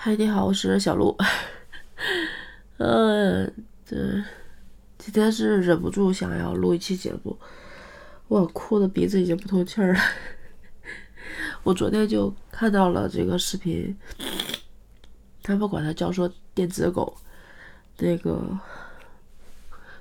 嗨，你好，我是小鹿。嗯，这今天是忍不住想要录一期节目，我哭的鼻子已经不通气儿了。我昨天就看到了这个视频，他们管它叫做电子狗，那个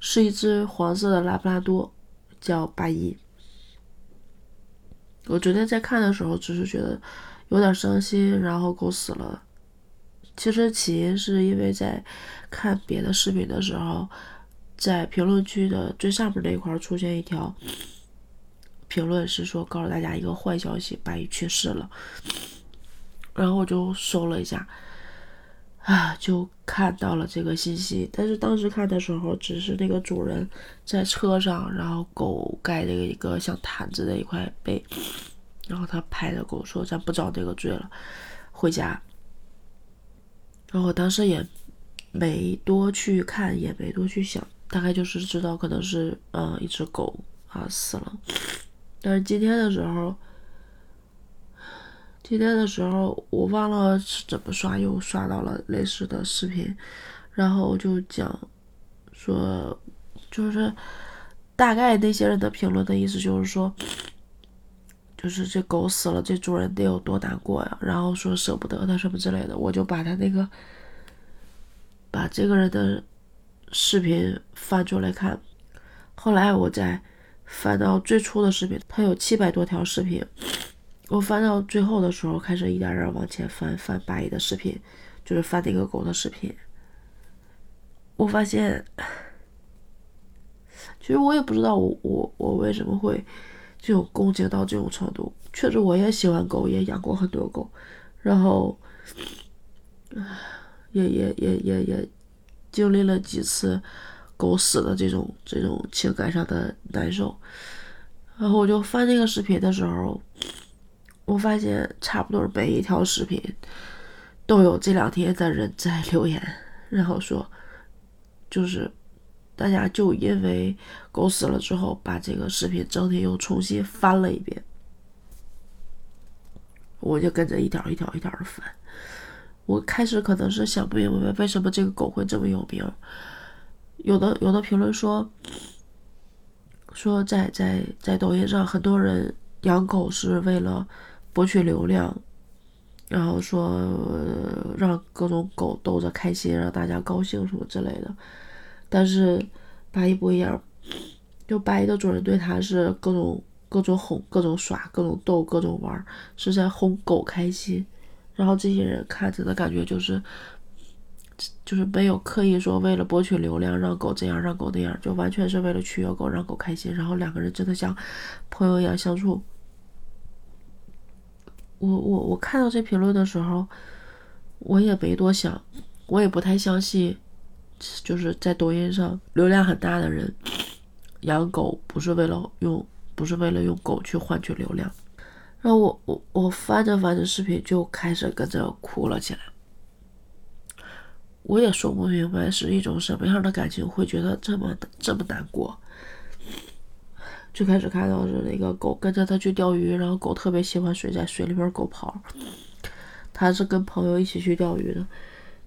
是一只黄色的拉布拉多，叫八一。我昨天在看的时候，只是觉得有点伤心，然后狗死了。其实起因是因为在看别的视频的时候，在评论区的最上面那一块出现一条评论，是说告诉大家一个坏消息，八一去世了。然后我就搜了一下，啊，就看到了这个信息。但是当时看的时候，只是那个主人在车上，然后狗盖这个一个像毯子的一块被，然后他拍着狗说：“咱不遭这个罪了，回家。”然后我当时也没多去看，也没多去想，大概就是知道可能是嗯一只狗啊死了。但是今天的时候，今天的时候我忘了是怎么刷，又刷到了类似的视频，然后就讲说，就是大概那些人的评论的意思就是说，就是这狗死了，这主人得有多难过呀，然后说舍不得它什么之类的，我就把他那个。把这个人的视频翻出来看，后来我再翻到最初的视频，他有七百多条视频。我翻到最后的时候，开始一点点往前翻，翻八一的视频，就是翻那个狗的视频。我发现，其实我也不知道我我我为什么会这种共情到这种程度。确实，我也喜欢狗，也养过很多狗，然后，也也也也也经历了几次狗死的这种这种情感上的难受，然后我就翻这个视频的时候，我发现差不多每一条视频都有这两天的人在留言，然后说就是大家就因为狗死了之后，把这个视频整体又重新翻了一遍，我就跟着一条一条一条的翻。我开始可能是想不明白为什么这个狗会这么有名，有的有的评论说，说在在在抖音上很多人养狗是为了博取流量，然后说让各种狗逗着开心，让大家高兴什么之类的。但是八一不一样，就八一的主人对他是各种各种哄、各种耍、各种逗、各种玩，是在哄狗开心。然后这些人看着的感觉就是，就是没有刻意说为了博取流量让狗这样让狗那样，就完全是为了取悦狗让狗开心。然后两个人真的像朋友一样相处。我我我看到这评论的时候，我也没多想，我也不太相信，就是在抖音上流量很大的人养狗不是为了用，不是为了用狗去换取流量。然后我我我翻着翻着视频就开始跟着哭了起来。我也说不明白是一种什么样的感情会觉得这么这么难过。最开始看到是那个狗跟着他去钓鱼，然后狗特别喜欢水，在水里边狗刨。他是跟朋友一起去钓鱼的，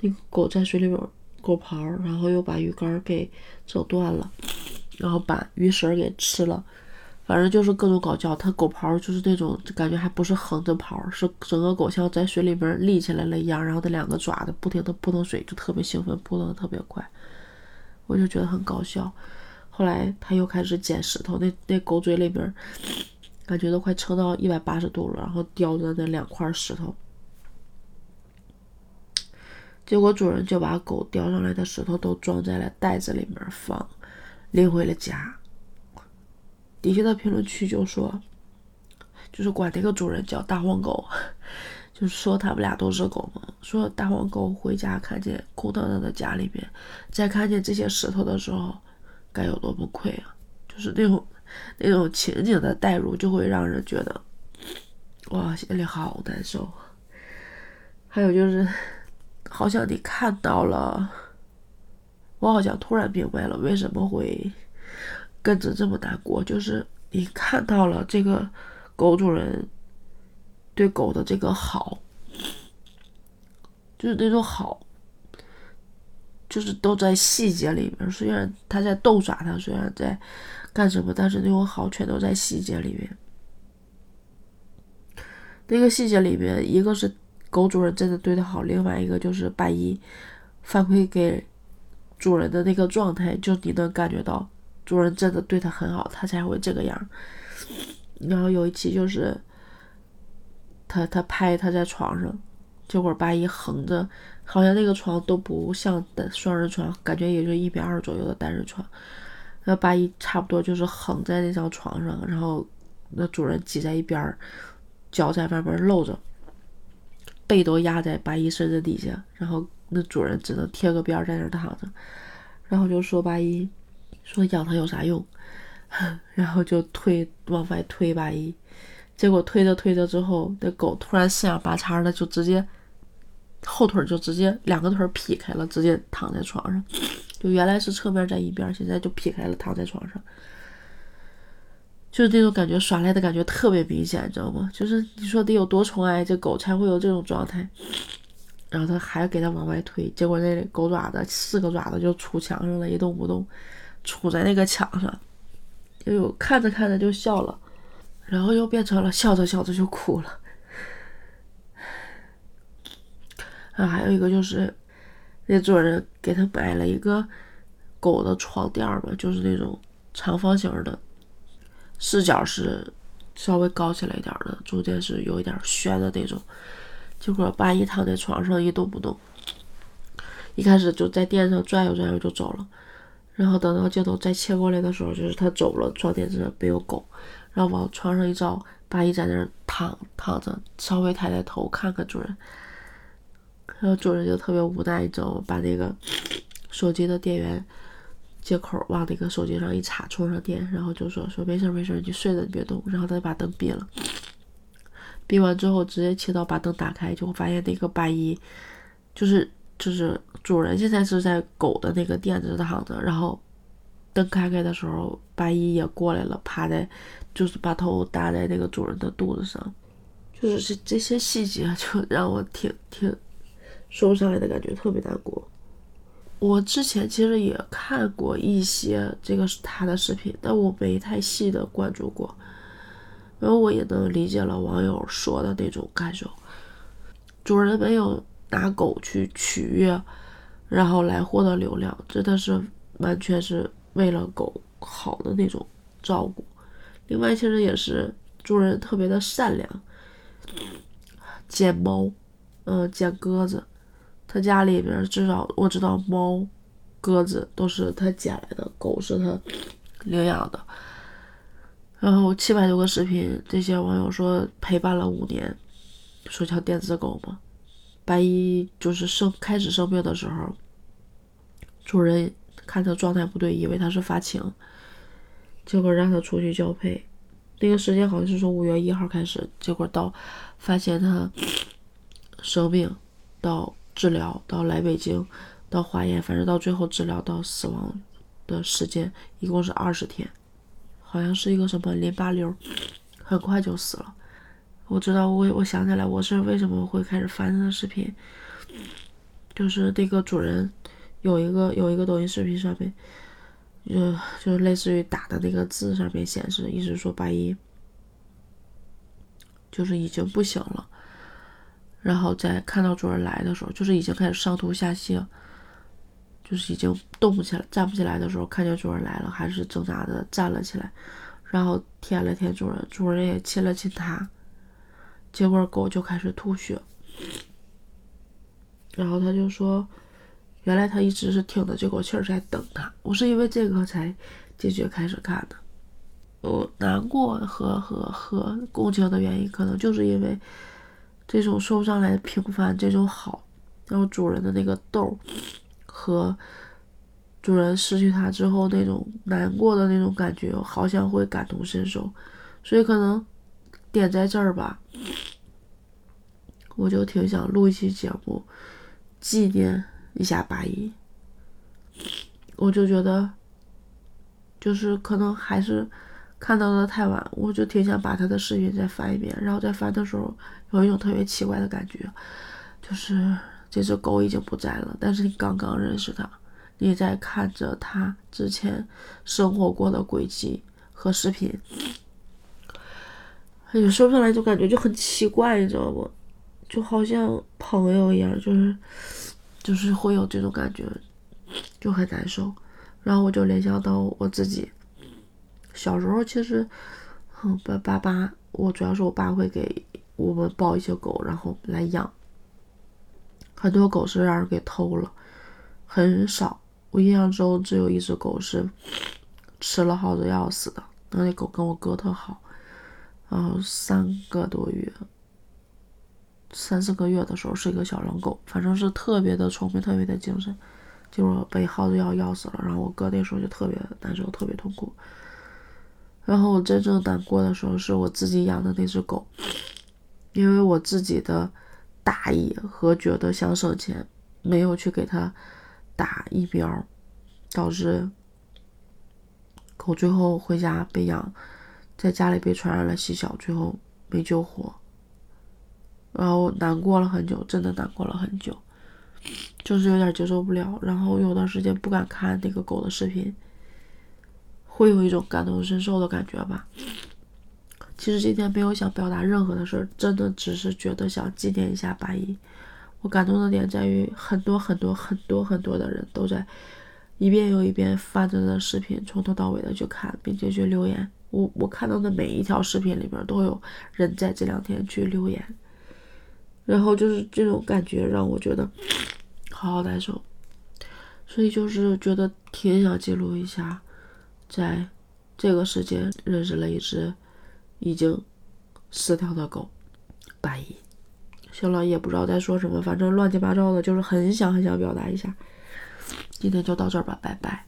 那个狗在水里边狗刨，然后又把鱼竿给整断了，然后把鱼食给吃了。反正就是各种搞笑，它狗刨就是那种感觉，还不是横着刨，是整个狗像在水里边立起来了一样，然后那两个爪子不停的扑腾水，就特别兴奋，扑腾的特别快，我就觉得很搞笑。后来他又开始捡石头，那那狗嘴里边感觉都快撑到一百八十度了，然后叼着那两块石头，结果主人就把狗叼上来的石头都装在了袋子里面放，拎回了家。底下的评论区就说，就是管那个主人叫大黄狗，就是说他们俩都是狗嘛。说大黄狗回家看见空荡荡的家里面，再看见这些石头的时候，该有多崩溃啊！就是那种那种情景的代入，就会让人觉得，哇，心里好难受。还有就是，好像你看到了，我好像突然明白了为什么会。跟着这么难过，就是你看到了这个狗主人对狗的这个好，就是那种好，就是都在细节里面。虽然他在逗耍他，虽然在干什么，但是那种好全都在细节里面。那个细节里面，一个是狗主人真的对他好，另外一个就是八一反馈给主人的那个状态，就你能感觉到主人真的对他很好，他才会这个样。然后有一期就是他他拍他在床上，结果八一横着，好像那个床都不像单双人床，感觉也就一米二左右的单人床。那八一差不多就是横在那张床上，然后那主人挤在一边儿。脚在外面露着，背都压在八一身子底下，然后那主人只能贴个边在那躺着，然后就说八一说养它有啥用，然后就推往外推八一，结果推着推着之后，那狗突然四仰八叉的就直接后腿就直接两个腿劈开了，直接躺在床上，就原来是侧面在一边，现在就劈开了躺在床上。就是那种感觉，耍赖的感觉特别明显，你知道吗？就是你说得有多宠爱这狗才会有这种状态，然后他还给他往外推，结果那狗爪子四个爪子就杵墙上了，一动不动，杵在那个墙上，哎呦，看着看着就笑了，然后又变成了笑着笑着就哭了。啊，还有一个就是那主人给他买了一个狗的床垫嘛，就是那种长方形的。视角是稍微高起来一点的，中间是有一点悬的那种。结果八一躺在床上一动不动，一开始就在垫上转悠转悠就走了。然后等到镜头再切过来的时候，就是他走了，床垫上没有狗，然后往床上一照，八一在那儿躺躺着，稍微抬抬头看看主人，然后主人就特别无奈，你知道吗？把那个手机的电源。接口往那个手机上一插，充上电，然后就说说没事没事，你睡着你别动，然后他就把灯闭了。闭完之后，直接切到把灯打开，就会发现那个八一，就是就是主人现在是在狗的那个垫子躺着，然后灯开开的时候，八一也过来了，趴在就是把头搭在那个主人的肚子上，就是这这些细节就让我挺挺说不上来的感觉，特别难过。我之前其实也看过一些这个他的视频，但我没太细的关注过。然后我也能理解了网友说的那种感受，主人没有拿狗去取悦，然后来获得流量，真的是完全是为了狗好的那种照顾。另外，其实也是主人特别的善良，捡猫，嗯，捡鸽子。他家里边至少我知道，猫、鸽子都是他捡来的，狗是他领养的。然后七百多个视频，这些网友说陪伴了五年，说像电子狗嘛。白一就是生开始生病的时候，主人看他状态不对，以为他是发情，结果让他出去交配。那个时间好像是从五月一号开始，结果到发现他生病到。治疗到来北京，到化验，反正到最后治疗到死亡的时间一共是二十天，好像是一个什么淋巴瘤，很快就死了。我知道，我我想起来，我是为什么会开始翻他的视频，就是那个主人有一个有一个抖音视频上面，就就类似于打的那个字上面显示，一直说八一就是已经不行了。然后在看到主人来的时候，就是已经开始上吐下泻，就是已经动不起来、站不起来的时候，看见主人来了，还是挣扎着站了起来，然后舔了舔主人，主人也亲了亲他，结果狗就开始吐血，然后他就说，原来他一直是挺着这口气在等他，我是因为这个才进去开始看的，我难过和和和共情的原因，可能就是因为。这种说不上来的平凡，这种好，然后主人的那个逗，和主人失去它之后那种难过的那种感觉，好像会感同身受，所以可能点在这儿吧，我就挺想录一期节目纪念一下八一，我就觉得，就是可能还是。看到的太晚，我就挺想把他的视频再翻一遍，然后再翻的时候有一种特别奇怪的感觉，就是这只狗已经不在了，但是你刚刚认识它，你在看着它之前生活过的轨迹和视频，有说不上来，就感觉就很奇怪，你知道不？就好像朋友一样，就是就是会有这种感觉，就很难受。然后我就联想到我自己小时候，其实，嗯，爸爸爸，我主要是我爸会给我们抱一些狗，然后来养。很多狗是让人给偷了，很少。我印象中只有一只狗是吃了耗子药死的。那那狗跟我哥特好，然后三个多月、三四个月的时候是一个小狼狗，反正是特别的聪明，特别的精神，结果被耗子药药死了。然后我哥那时候就特别难受，特别痛苦。然后我真正难过的时候是我自己养的那只狗，因为我自己的。大意和觉得想省钱，没有去给它打疫苗，导致狗最后回家被养，在家里被传染了细小，最后没救活。然后难过了很久，真的难过了很久，就是有点接受不了。然后有段时间不敢看那个狗的视频，会有一种感同身受的感觉吧。其实今天没有想表达任何的事儿，真的只是觉得想纪念一下八一。我感动的点在于，很多很多很多很多的人都在一遍又一遍翻着的视频，从头到尾的去看，并且去留言。我我看到的每一条视频里面都有人在这两天去留言，然后就是这种感觉让我觉得好好难受，所以就是觉得挺想记录一下，在这个时间认识了一只。已经死掉的狗，白蚁。行了，也不知道在说什么，反正乱七八糟的，就是很想很想表达一下。今天就到这儿吧，拜拜。